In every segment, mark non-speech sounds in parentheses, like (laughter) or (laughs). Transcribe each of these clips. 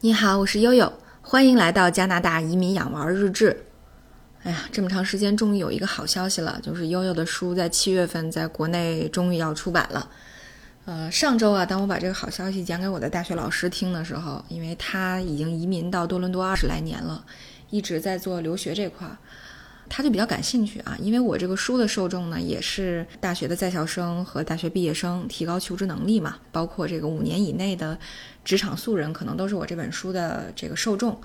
你好，我是悠悠，欢迎来到加拿大移民养娃日志。哎呀，这么长时间，终于有一个好消息了，就是悠悠的书在七月份在国内终于要出版了。呃，上周啊，当我把这个好消息讲给我的大学老师听的时候，因为他已经移民到多伦多二十来年了，一直在做留学这块儿。他就比较感兴趣啊，因为我这个书的受众呢，也是大学的在校生和大学毕业生，提高求职能力嘛，包括这个五年以内的职场素人，可能都是我这本书的这个受众。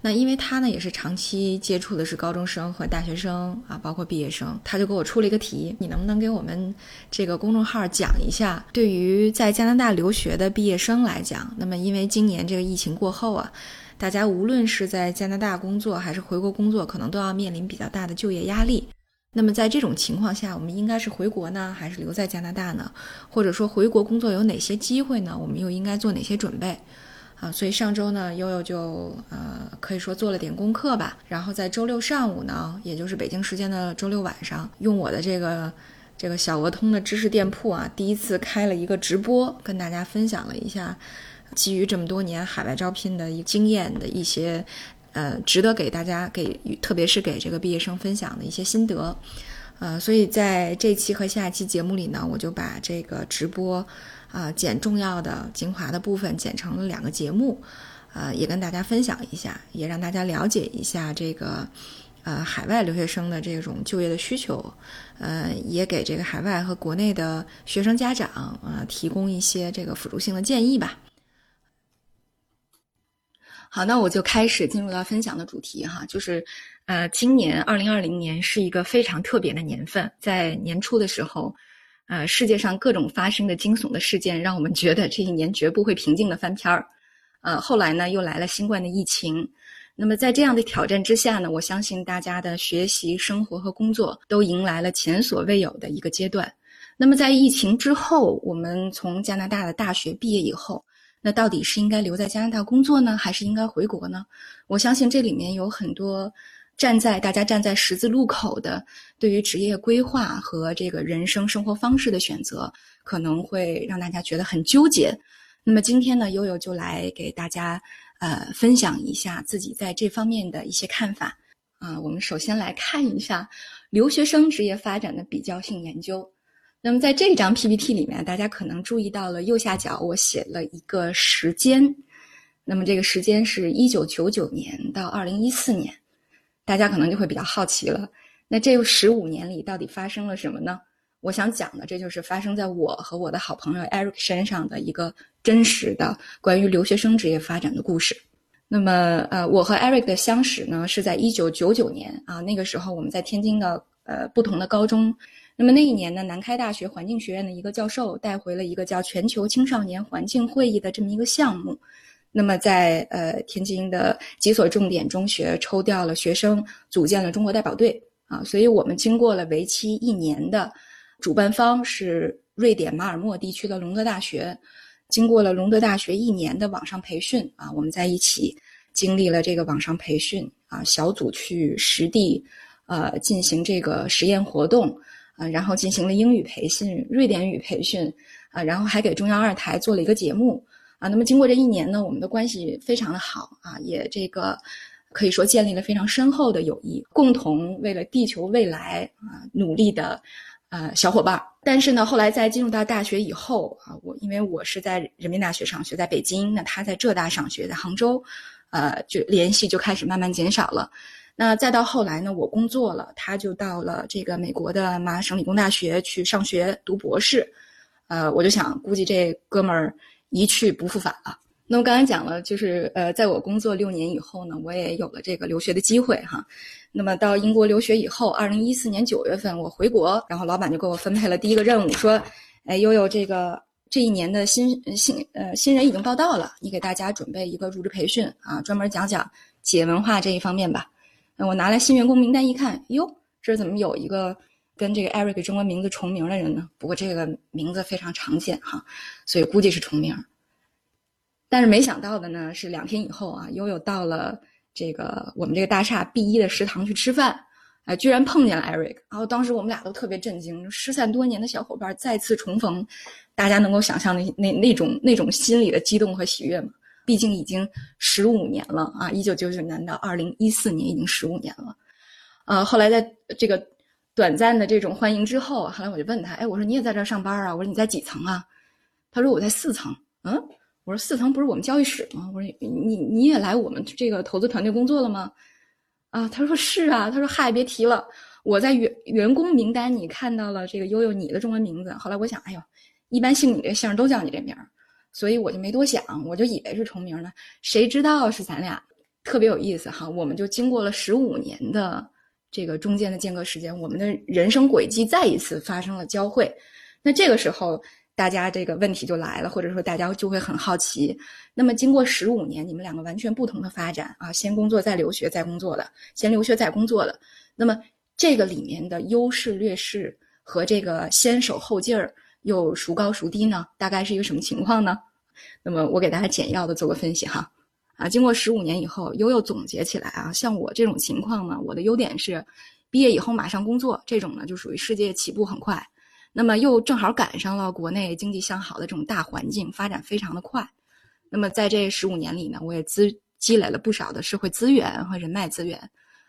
那因为他呢，也是长期接触的是高中生和大学生啊，包括毕业生，他就给我出了一个题，你能不能给我们这个公众号讲一下，对于在加拿大留学的毕业生来讲，那么因为今年这个疫情过后啊。大家无论是在加拿大工作还是回国工作，可能都要面临比较大的就业压力。那么在这种情况下，我们应该是回国呢，还是留在加拿大呢？或者说回国工作有哪些机会呢？我们又应该做哪些准备？啊，所以上周呢，悠悠就呃可以说做了点功课吧。然后在周六上午呢，也就是北京时间的周六晚上，用我的这个这个小鹅通的知识店铺啊，第一次开了一个直播，跟大家分享了一下。基于这么多年海外招聘的一经验的一些，呃，值得给大家给，特别是给这个毕业生分享的一些心得，呃，所以在这期和下期节目里呢，我就把这个直播，啊，剪重要的精华的部分剪成了两个节目，呃，也跟大家分享一下，也让大家了解一下这个，呃，海外留学生的这种就业的需求，呃，也给这个海外和国内的学生家长啊提供一些这个辅助性的建议吧。好，那我就开始进入到分享的主题哈，就是，呃，今年二零二零年是一个非常特别的年份，在年初的时候，呃，世界上各种发生的惊悚的事件，让我们觉得这一年绝不会平静的翻篇儿，呃，后来呢，又来了新冠的疫情，那么在这样的挑战之下呢，我相信大家的学习、生活和工作都迎来了前所未有的一个阶段。那么在疫情之后，我们从加拿大的大学毕业以后。那到底是应该留在加拿大工作呢，还是应该回国呢？我相信这里面有很多站在大家站在十字路口的，对于职业规划和这个人生生活方式的选择，可能会让大家觉得很纠结。那么今天呢，悠悠就来给大家呃分享一下自己在这方面的一些看法啊。我们首先来看一下留学生职业发展的比较性研究。那么在这张 PPT 里面，大家可能注意到了右下角我写了一个时间，那么这个时间是一九九九年到二零一四年，大家可能就会比较好奇了，那这十五年里到底发生了什么呢？我想讲的，这就是发生在我和我的好朋友 Eric 身上的一个真实的关于留学生职业发展的故事。那么，呃，我和 Eric 的相识呢，是在一九九九年啊，那个时候我们在天津的呃不同的高中。那么那一年呢，南开大学环境学院的一个教授带回了一个叫“全球青少年环境会议”的这么一个项目。那么在呃天津的几所重点中学抽调了学生，组建了中国代表队啊。所以我们经过了为期一年的，主办方是瑞典马尔默地区的隆德大学，经过了隆德大学一年的网上培训啊，我们在一起经历了这个网上培训啊，小组去实地呃进行这个实验活动。啊，然后进行了英语培训、瑞典语培训，啊，然后还给中央二台做了一个节目，啊，那么经过这一年呢，我们的关系非常的好，啊，也这个可以说建立了非常深厚的友谊，共同为了地球未来啊努力的，呃小伙伴。但是呢，后来在进入到大学以后，啊，我因为我是在人民大学上学，在北京，那他在浙大上学，在杭州，呃，就联系就开始慢慢减少了。那再到后来呢，我工作了，他就到了这个美国的麻省理工大学去上学读博士，呃，我就想，估计这哥们儿一去不复返了。那么刚才讲了，就是呃，在我工作六年以后呢，我也有了这个留学的机会哈。那么到英国留学以后，二零一四年九月份我回国，然后老板就给我分配了第一个任务，说，哎，悠悠，这个这一年的新新呃新人已经报到了，你给大家准备一个入职培训啊，专门讲讲企业文化这一方面吧。我拿来新员工名单一看，哟，这怎么有一个跟这个 Eric 中文名字重名的人呢？不过这个名字非常常见哈，所以估计是重名。但是没想到的呢，是两天以后啊，悠悠到了这个我们这个大厦 B 一的食堂去吃饭，哎，居然碰见了 Eric。然后当时我们俩都特别震惊，失散多年的小伙伴再次重逢，大家能够想象那那那种那种心里的激动和喜悦吗？毕竟已经十五年了啊，一九九九年到二零一四年已经十五年了。呃，后来在这个短暂的这种欢迎之后，后来我就问他，哎，我说你也在这儿上班啊？我说你在几层啊？他说我在四层。嗯，我说四层不是我们交易室吗？我说你你也来我们这个投资团队工作了吗？啊，他说是啊。他说嗨，别提了，我在员员工名单你看到了这个悠悠你的中文名字。后来我想，哎呦，一般姓你这姓都叫你这名儿，所以我就没多想，我就以为是重名呢。谁知道是咱俩，特别有意思哈。我们就经过了十五年的。这个中间的间隔时间，我们的人生轨迹再一次发生了交汇。那这个时候，大家这个问题就来了，或者说大家就会很好奇。那么，经过十五年，你们两个完全不同的发展啊，先工作再留学再工作的，先留学再工作的。那么，这个里面的优势劣势和这个先手后劲儿又孰高孰低呢？大概是一个什么情况呢？(laughs) 那么，我给大家简要的做个分析哈。啊，经过十五年以后，悠悠总结起来啊，像我这种情况呢，我的优点是，毕业以后马上工作，这种呢就属于世界起步很快，那么又正好赶上了国内经济向好的这种大环境，发展非常的快。那么在这十五年里呢，我也资积累了不少的社会资源和人脉资源，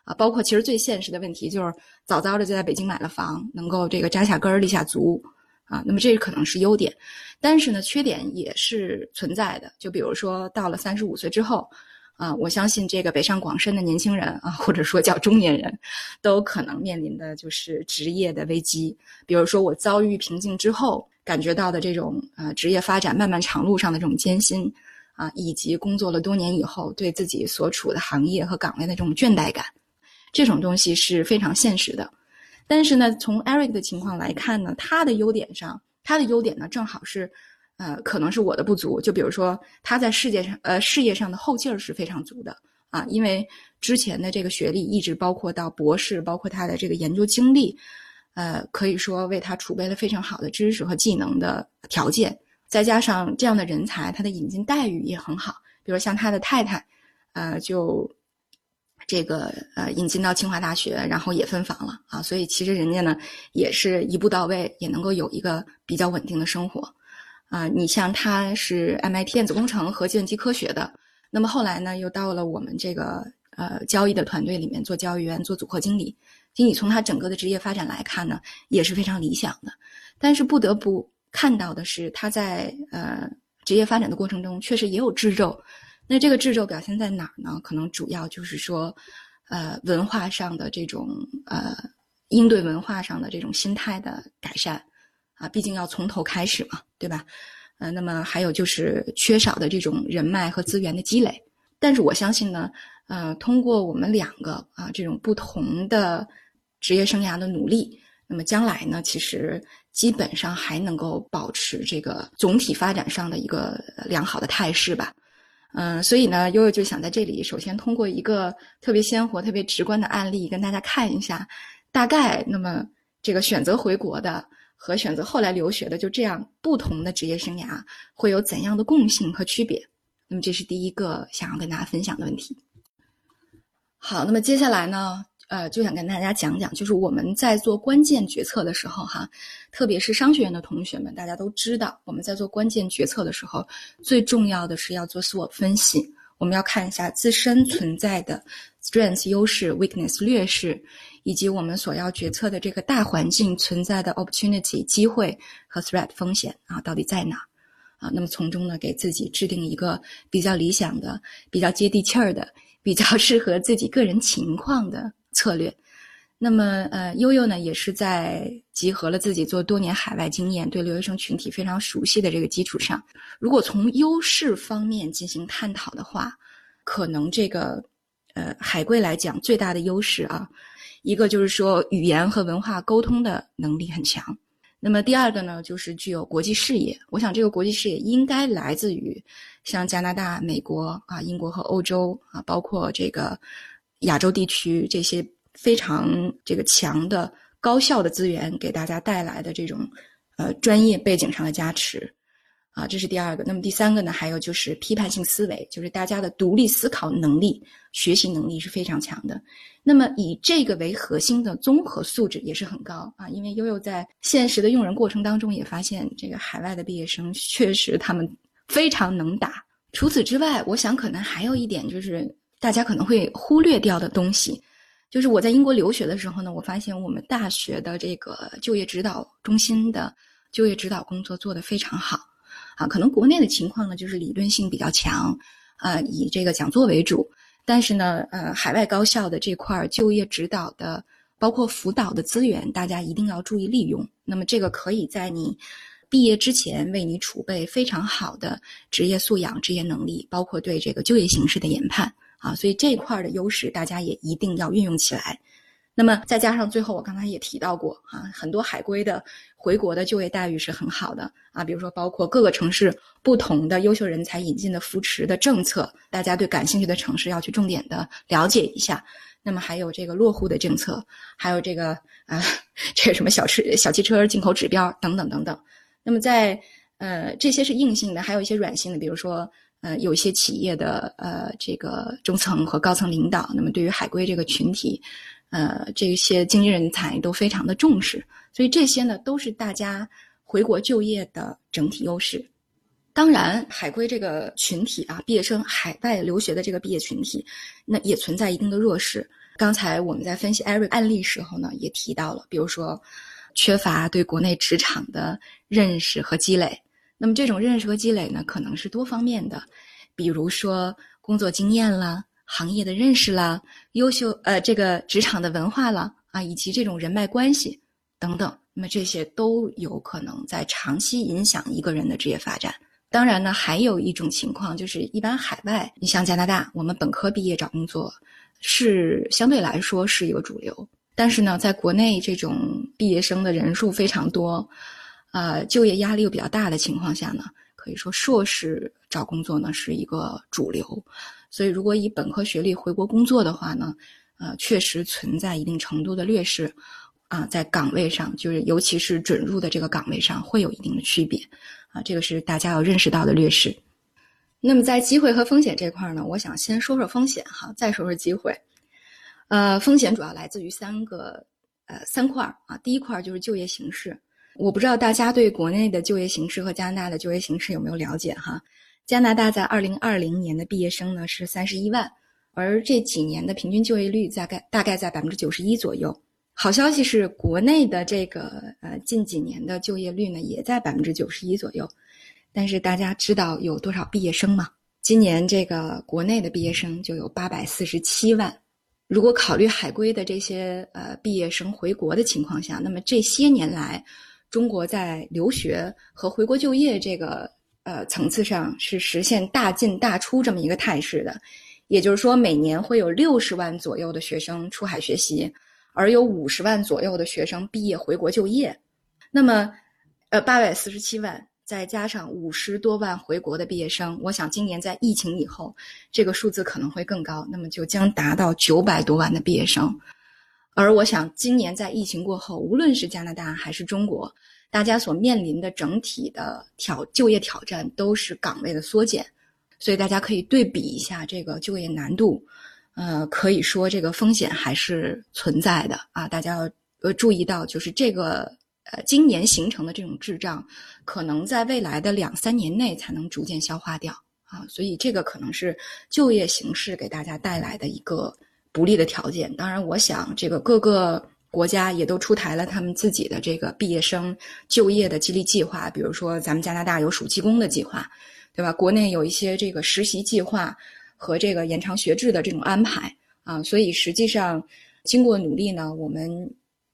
啊，包括其实最现实的问题就是早早的就在北京买了房，能够这个扎下根儿立下足。啊，那么这可能是优点，但是呢，缺点也是存在的。就比如说，到了三十五岁之后，啊，我相信这个北上广深的年轻人啊，或者说叫中年人，都可能面临的就是职业的危机。比如说，我遭遇瓶颈之后，感觉到的这种呃职业发展漫漫长路上的这种艰辛，啊，以及工作了多年以后对自己所处的行业和岗位的这种倦怠感，这种东西是非常现实的。但是呢，从 Eric 的情况来看呢，他的优点上，他的优点呢正好是，呃，可能是我的不足。就比如说他在世界上，呃，事业上的后劲儿是非常足的啊，因为之前的这个学历一直包括到博士，包括他的这个研究经历，呃，可以说为他储备了非常好的知识和技能的条件。再加上这样的人才，他的引进待遇也很好。比如像他的太太，呃，就。这个呃引进到清华大学，然后也分房了啊，所以其实人家呢也是一步到位，也能够有一个比较稳定的生活，啊，你像他是 MIT 电子工程和计算机科学的，那么后来呢又到了我们这个呃交易的团队里面做交易员、做组合经理，经理从他整个的职业发展来看呢也是非常理想的，但是不得不看到的是他在呃职业发展的过程中确实也有掣肘。那这个掣肘表现在哪儿呢？可能主要就是说，呃，文化上的这种呃应对文化上的这种心态的改善，啊，毕竟要从头开始嘛，对吧？呃，那么还有就是缺少的这种人脉和资源的积累。但是我相信呢，呃，通过我们两个啊这种不同的职业生涯的努力，那么将来呢，其实基本上还能够保持这个总体发展上的一个良好的态势吧。嗯，所以呢，悠悠就想在这里，首先通过一个特别鲜活、特别直观的案例，跟大家看一下，大概那么这个选择回国的和选择后来留学的，就这样不同的职业生涯会有怎样的共性和区别。那么这是第一个想要跟大家分享的问题。好，那么接下来呢？呃，就想跟大家讲讲，就是我们在做关键决策的时候，哈，特别是商学院的同学们，大家都知道，我们在做关键决策的时候，最重要的是要做自我分析，我们要看一下自身存在的 strength 优势、weakness 劣势，以及我们所要决策的这个大环境存在的 opportunity 机会和 threat 风险啊，到底在哪？啊，那么从中呢，给自己制定一个比较理想的、比较接地气儿的、比较 (laughs) 适合自己个人情况的。策略，那么呃，悠悠呢也是在集合了自己做多年海外经验、对留学生群体非常熟悉的这个基础上，如果从优势方面进行探讨的话，可能这个呃海归来讲最大的优势啊，一个就是说语言和文化沟通的能力很强，那么第二个呢就是具有国际视野。我想这个国际视野应该来自于像加拿大、美国啊、英国和欧洲啊，包括这个。亚洲地区这些非常这个强的高效的资源给大家带来的这种呃专业背景上的加持啊，这是第二个。那么第三个呢，还有就是批判性思维，就是大家的独立思考能力、学习能力是非常强的。那么以这个为核心的综合素质也是很高啊，因为悠悠在现实的用人过程当中也发现，这个海外的毕业生确实他们非常能打除此之外，我想可能还有一点就是大家可能会忽略掉的东西，就是我在英国留学的时候呢，我发现我们大学的这个就业指导中心的就业指导工作做得非常好，啊，可能国内的情况呢就是理论性比较强，啊，以这个讲座为主，但是呢，呃，海外高校的这块就业指导的包括辅导的资源，大家一定要注意利用。那么这个可以在你。毕业之前为你储备非常好的职业素养、职业能力，包括对这个就业形势的研判啊，所以这一块的优势大家也一定要运用起来。那么再加上最后我刚才也提到过啊，很多海归的回国的就业待遇是很好的啊，比如说包括各个城市不同的优秀人才引进的扶持的政策，大家对感兴趣的城市要去重点的了解一下。那么还有这个落户的政策，还有这个啊，这个什么小车、小汽车进口指标等等等等。那么在呃这些是硬性的，还有一些软性的，比如说呃有一些企业的呃这个中层和高层领导，那么对于海归这个群体，呃这些精英人才都非常的重视，所以这些呢都是大家回国就业的整体优势。当然，海归这个群体啊，毕业生海外留学的这个毕业群体，那也存在一定的弱势。刚才我们在分析艾瑞案例时候呢，也提到了，比如说。缺乏对国内职场的认识和积累，那么这种认识和积累呢，可能是多方面的，比如说工作经验啦、行业的认识啦、优秀呃这个职场的文化啦啊，以及这种人脉关系等等，那么这些都有可能在长期影响一个人的职业发展。当然呢，还有一种情况就是，一般海外，你像加拿大，我们本科毕业找工作是相对来说是一个主流。但是呢，在国内这种毕业生的人数非常多，呃，就业压力又比较大的情况下呢，可以说硕士找工作呢是一个主流。所以，如果以本科学历回国工作的话呢，呃，确实存在一定程度的劣势，啊，在岗位上，就是尤其是准入的这个岗位上会有一定的区别，啊，这个是大家要认识到的劣势。那么，在机会和风险这块呢，我想先说说风险哈，再说说机会。呃，风险主要来自于三个呃三块啊。第一块就是就业形势，我不知道大家对国内的就业形势和加拿大的就业形势有没有了解哈？加拿大在二零二零年的毕业生呢是三十一万，而这几年的平均就业率大概大概在百分之九十一左右。好消息是，国内的这个呃近几年的就业率呢也在百分之九十一左右。但是大家知道有多少毕业生吗？今年这个国内的毕业生就有八百四十七万。如果考虑海归的这些呃毕业生回国的情况下，那么这些年来，中国在留学和回国就业这个呃层次上是实现大进大出这么一个态势的。也就是说，每年会有六十万左右的学生出海学习，而有五十万左右的学生毕业回国就业。那么，呃，八百四十七万。再加上五十多万回国的毕业生，我想今年在疫情以后，这个数字可能会更高，那么就将达到九百多万的毕业生。而我想，今年在疫情过后，无论是加拿大还是中国，大家所面临的整体的挑就业挑战都是岗位的缩减，所以大家可以对比一下这个就业难度，呃，可以说这个风险还是存在的。啊，大家要呃注意到，就是这个。呃，今年形成的这种滞胀，可能在未来的两三年内才能逐渐消化掉。啊，所以这个可能是就业形势给大家带来的一个不利的条件。当然，我想这个各个国家也都出台了他们自己的这个毕业生就业的激励计划，比如说咱们加拿大有暑期工的计划，对吧？国内有一些这个实习计划和这个延长学制的这种安排啊，所以实际上经过努力呢，我们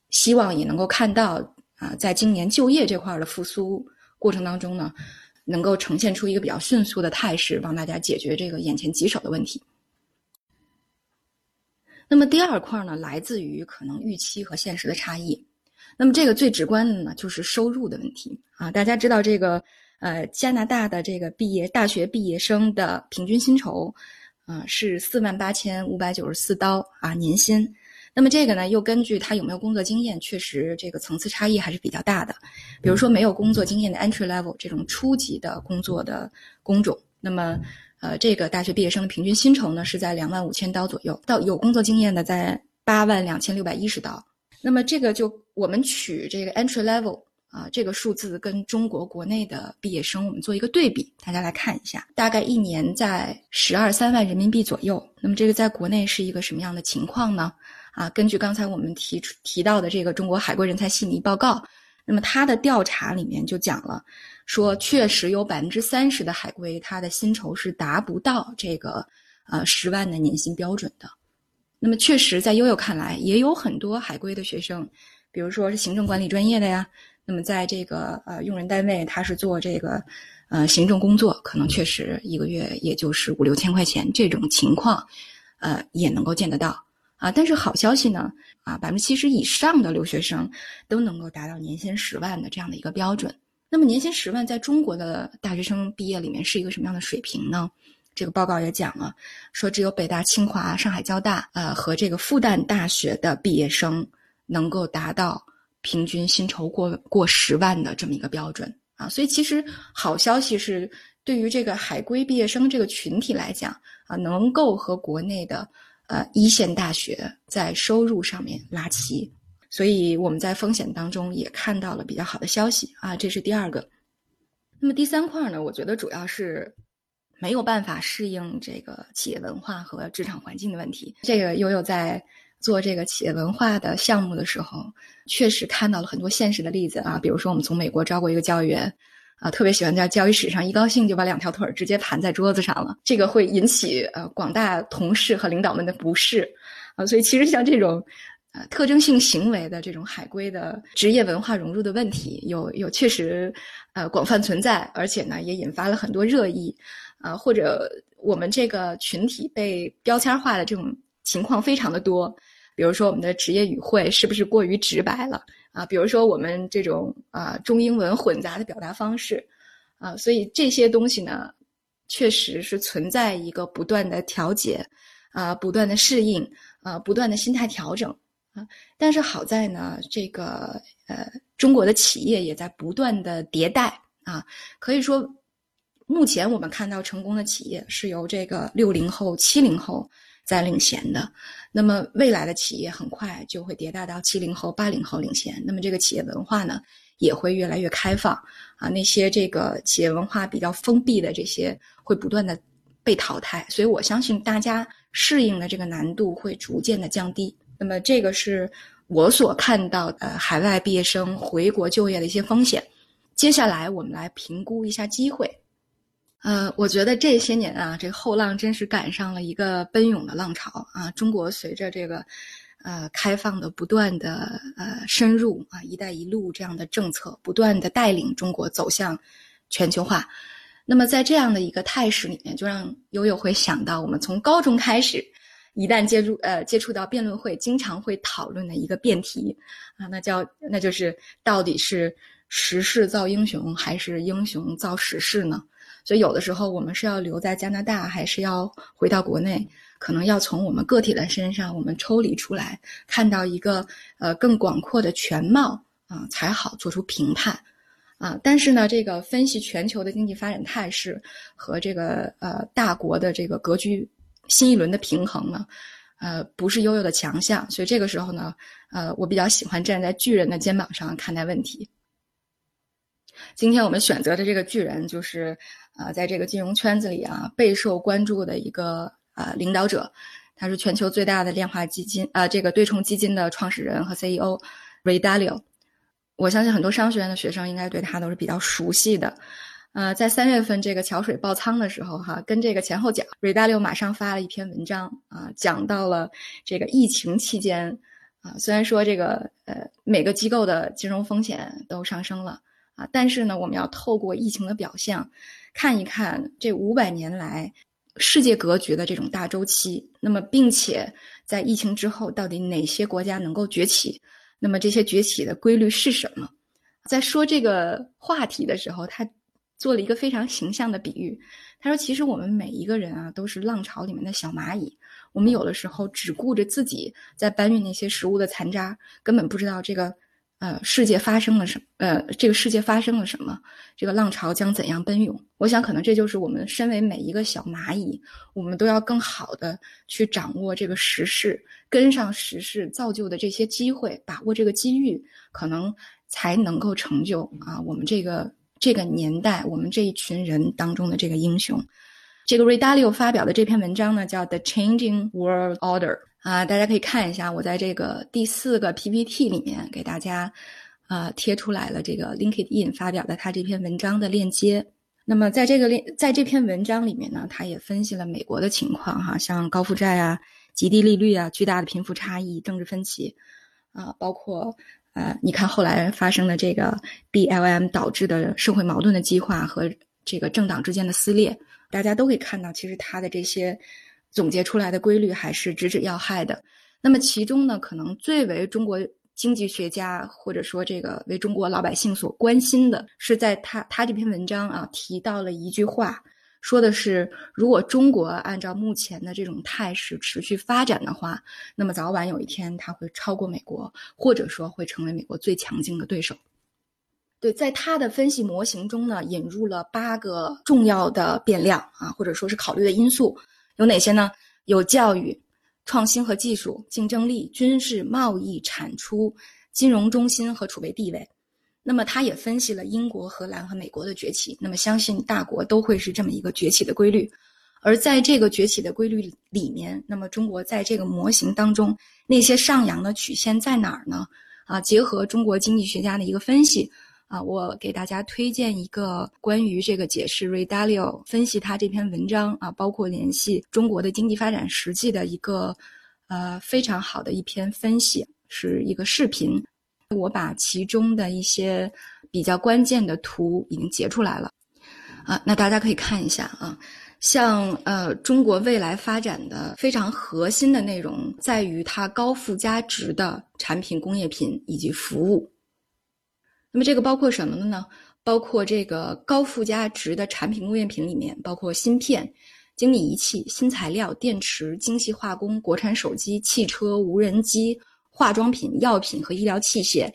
希望也能够看到。啊，在今年就业这块的复苏过程当中呢，能够呈现出一个比较迅速的态势，帮大家解决这个眼前棘手的问题。那么第二块呢，来自于可能预期和现实的差异。那么这个最直观的呢，就是收入的问题啊。大家知道这个呃，加拿大的这个毕业大学毕业生的平均薪酬，啊，是四万八千五百九十四刀啊，年薪。那么这个呢，又根据他有没有工作经验，确实这个层次差异还是比较大的。比如说没有工作经验的 entry level 这种初级的工作的工种，那么呃，这个大学毕业生的平均薪酬呢是在两万五千刀左右，到有工作经验的在八万两千六百一十刀。那么这个就我们取这个 entry level 啊，这个数字跟中国国内的毕业生我们做一个对比，大家来看一下，大概一年在十二三万人民币左右。那么这个在国内是一个什么样的情况呢？啊，根据刚才我们提出提到的这个中国海归人才细腻报告，那么他的调查里面就讲了，说确实有百分之三十的海归他的薪酬是达不到这个呃十万的年薪标准的。那么确实，在悠悠看来，也有很多海归的学生，比如说是行政管理专业的呀。那么，在这个呃用人单位，他是做这个呃行政工作，可能确实一个月也就是五六千块钱这种情况，呃也能够见得到啊。但是好消息呢，啊百分之七十以上的留学生都能够达到年薪十万的这样的一个标准。那么年薪十万在中国的大学生毕业里面是一个什么样的水平呢？这个报告也讲了，说只有北大、清华、上海交大呃和这个复旦大学的毕业生能够达到。平均薪酬过过十万的这么一个标准啊，所以其实好消息是，对于这个海归毕业生这个群体来讲啊，能够和国内的呃一线大学在收入上面拉齐，所以我们在风险当中也看到了比较好的消息啊，这是第二个。那么第三块呢，我觉得主要是没有办法适应这个企业文化和职场环境的问题，这个悠悠在。做这个企业文化的项目的时候，确实看到了很多现实的例子啊。比如说，我们从美国招过一个教育员，啊，特别喜欢在教育史上一高兴就把两条腿直接盘在桌子上了，这个会引起呃广大同事和领导们的不适啊。所以，其实像这种呃特征性行为的这种海归的职业文化融入的问题，有有确实呃广泛存在，而且呢也引发了很多热议啊，或者我们这个群体被标签化的这种情况非常的多。比如说，我们的职业语汇是不是过于直白了啊？比如说，我们这种啊中英文混杂的表达方式啊，所以这些东西呢，确实是存在一个不断的调节啊，不断的适应啊，不断的心态调整啊。但是好在呢，这个呃，中国的企业也在不断的迭代啊。可以说，目前我们看到成功的企业是由这个六零后、七零后在领衔的。那么未来的企业很快就会迭代到七零后、八零后领先。那么这个企业文化呢，也会越来越开放啊。那些这个企业文化比较封闭的这些，会不断的被淘汰。所以我相信大家适应的这个难度会逐渐的降低。那么这个是我所看到的海外毕业生回国就业的一些风险。接下来我们来评估一下机会。呃，我觉得这些年啊，这后浪真是赶上了一个奔涌的浪潮啊！中国随着这个，呃，开放的不断的呃深入啊，“一带一路”这样的政策不断的带领中国走向全球化。那么在这样的一个态势里面，就让悠悠会想到我们从高中开始，一旦接触呃接触到辩论会，经常会讨论的一个辩题啊，那叫那就是到底是时势造英雄，还是英雄造时势呢？所以有的时候我们是要留在加拿大，还是要回到国内？可能要从我们个体的身上，我们抽离出来，看到一个呃更广阔的全貌啊，才好做出评判啊。但是呢，这个分析全球的经济发展态势和这个呃大国的这个格局新一轮的平衡呢，呃不是悠悠的强项。所以这个时候呢，呃我比较喜欢站在巨人的肩膀上看待问题。今天我们选择的这个巨人就是。啊，在这个金融圈子里啊，备受关注的一个呃领导者，他是全球最大的量化基金啊，这个对冲基金的创始人和 CEO Ray Dalio。我相信很多商学院的学生应该对他都是比较熟悉的。呃，在三月份这个桥水爆仓的时候，哈，跟这个前后脚，Ray Dalio 马上发了一篇文章啊，讲到了这个疫情期间啊，虽然说这个呃每个机构的金融风险都上升了啊，但是呢，我们要透过疫情的表象。看一看这五百年来世界格局的这种大周期，那么并且在疫情之后，到底哪些国家能够崛起？那么这些崛起的规律是什么？在说这个话题的时候，他做了一个非常形象的比喻。他说：“其实我们每一个人啊，都是浪潮里面的小蚂蚁。我们有的时候只顾着自己在搬运那些食物的残渣，根本不知道这个。”呃，世界发生了什么？呃，这个世界发生了什么？这个浪潮将怎样奔涌？我想，可能这就是我们身为每一个小蚂蚁，我们都要更好的去掌握这个时势，跟上时势造就的这些机会，把握这个机遇，可能才能够成就啊我们这个这个年代我们这一群人当中的这个英雄。这个 Ray Dalio 发表的这篇文章呢，叫《The Changing World Order》啊，大家可以看一下，我在这个第四个 PPT 里面给大家呃贴出来了这个 LinkedIn 发表的他这篇文章的链接。那么在这个链在这篇文章里面呢，他也分析了美国的情况哈，像高负债啊、极低利率啊、巨大的贫富差异、政治分歧啊，包括呃，你看后来发生的这个 BLM 导致的社会矛盾的激化和这个政党之间的撕裂。大家都可以看到，其实他的这些总结出来的规律还是直指要害的。那么其中呢，可能最为中国经济学家或者说这个为中国老百姓所关心的是，在他他这篇文章啊提到了一句话，说的是如果中国按照目前的这种态势持续发展的话，那么早晚有一天它会超过美国，或者说会成为美国最强劲的对手。对，在他的分析模型中呢，引入了八个重要的变量啊，或者说是考虑的因素，有哪些呢？有教育、创新和技术、竞争力、军事、贸易、产出、金融中心和储备地位。那么，他也分析了英国、荷兰和美国的崛起。那么，相信大国都会是这么一个崛起的规律。而在这个崛起的规律里面，那么中国在这个模型当中那些上扬的曲线在哪儿呢？啊，结合中国经济学家的一个分析。啊，我给大家推荐一个关于这个解释 Ray Dalio 分析他这篇文章啊，包括联系中国的经济发展实际的一个呃非常好的一篇分析，是一个视频。我把其中的一些比较关键的图已经截出来了啊，那大家可以看一下啊。像呃中国未来发展的非常核心的内容，在于它高附加值的产品、工业品以及服务。那么这个包括什么呢？包括这个高附加值的产品工业品里面，包括芯片、精密仪器、新材料、电池、精细化工、国产手机、汽车、无人机、化妆品、药品和医疗器械。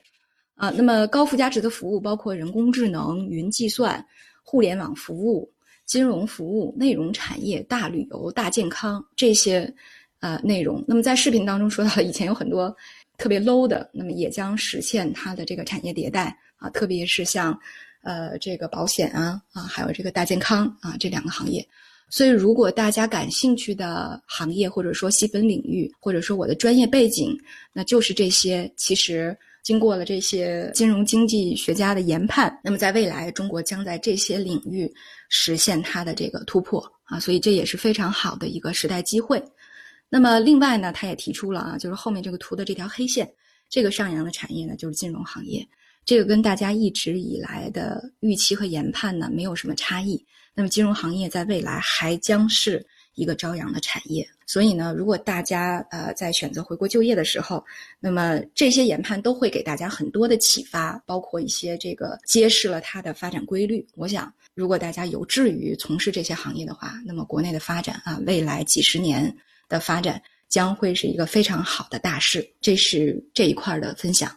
啊，那么高附加值的服务包括人工智能、云计算、互联网服务、金融服务、内容产业、大旅游、大健康这些呃内容。那么在视频当中说到了，以前有很多特别 low 的，那么也将实现它的这个产业迭代。啊，特别是像，呃，这个保险啊，啊，还有这个大健康啊，这两个行业。所以，如果大家感兴趣的行业，或者说细分领域，或者说我的专业背景，那就是这些。其实，经过了这些金融经济学家的研判，那么在未来，中国将在这些领域实现它的这个突破啊，所以这也是非常好的一个时代机会。那么，另外呢，他也提出了啊，就是后面这个图的这条黑线，这个上扬的产业呢，就是金融行业。这个跟大家一直以来的预期和研判呢没有什么差异。那么金融行业在未来还将是一个朝阳的产业。所以呢，如果大家呃在选择回国就业的时候，那么这些研判都会给大家很多的启发，包括一些这个揭示了它的发展规律。我想，如果大家有志于从事这些行业的话，那么国内的发展啊，未来几十年的发展将会是一个非常好的大事。这是这一块的分享。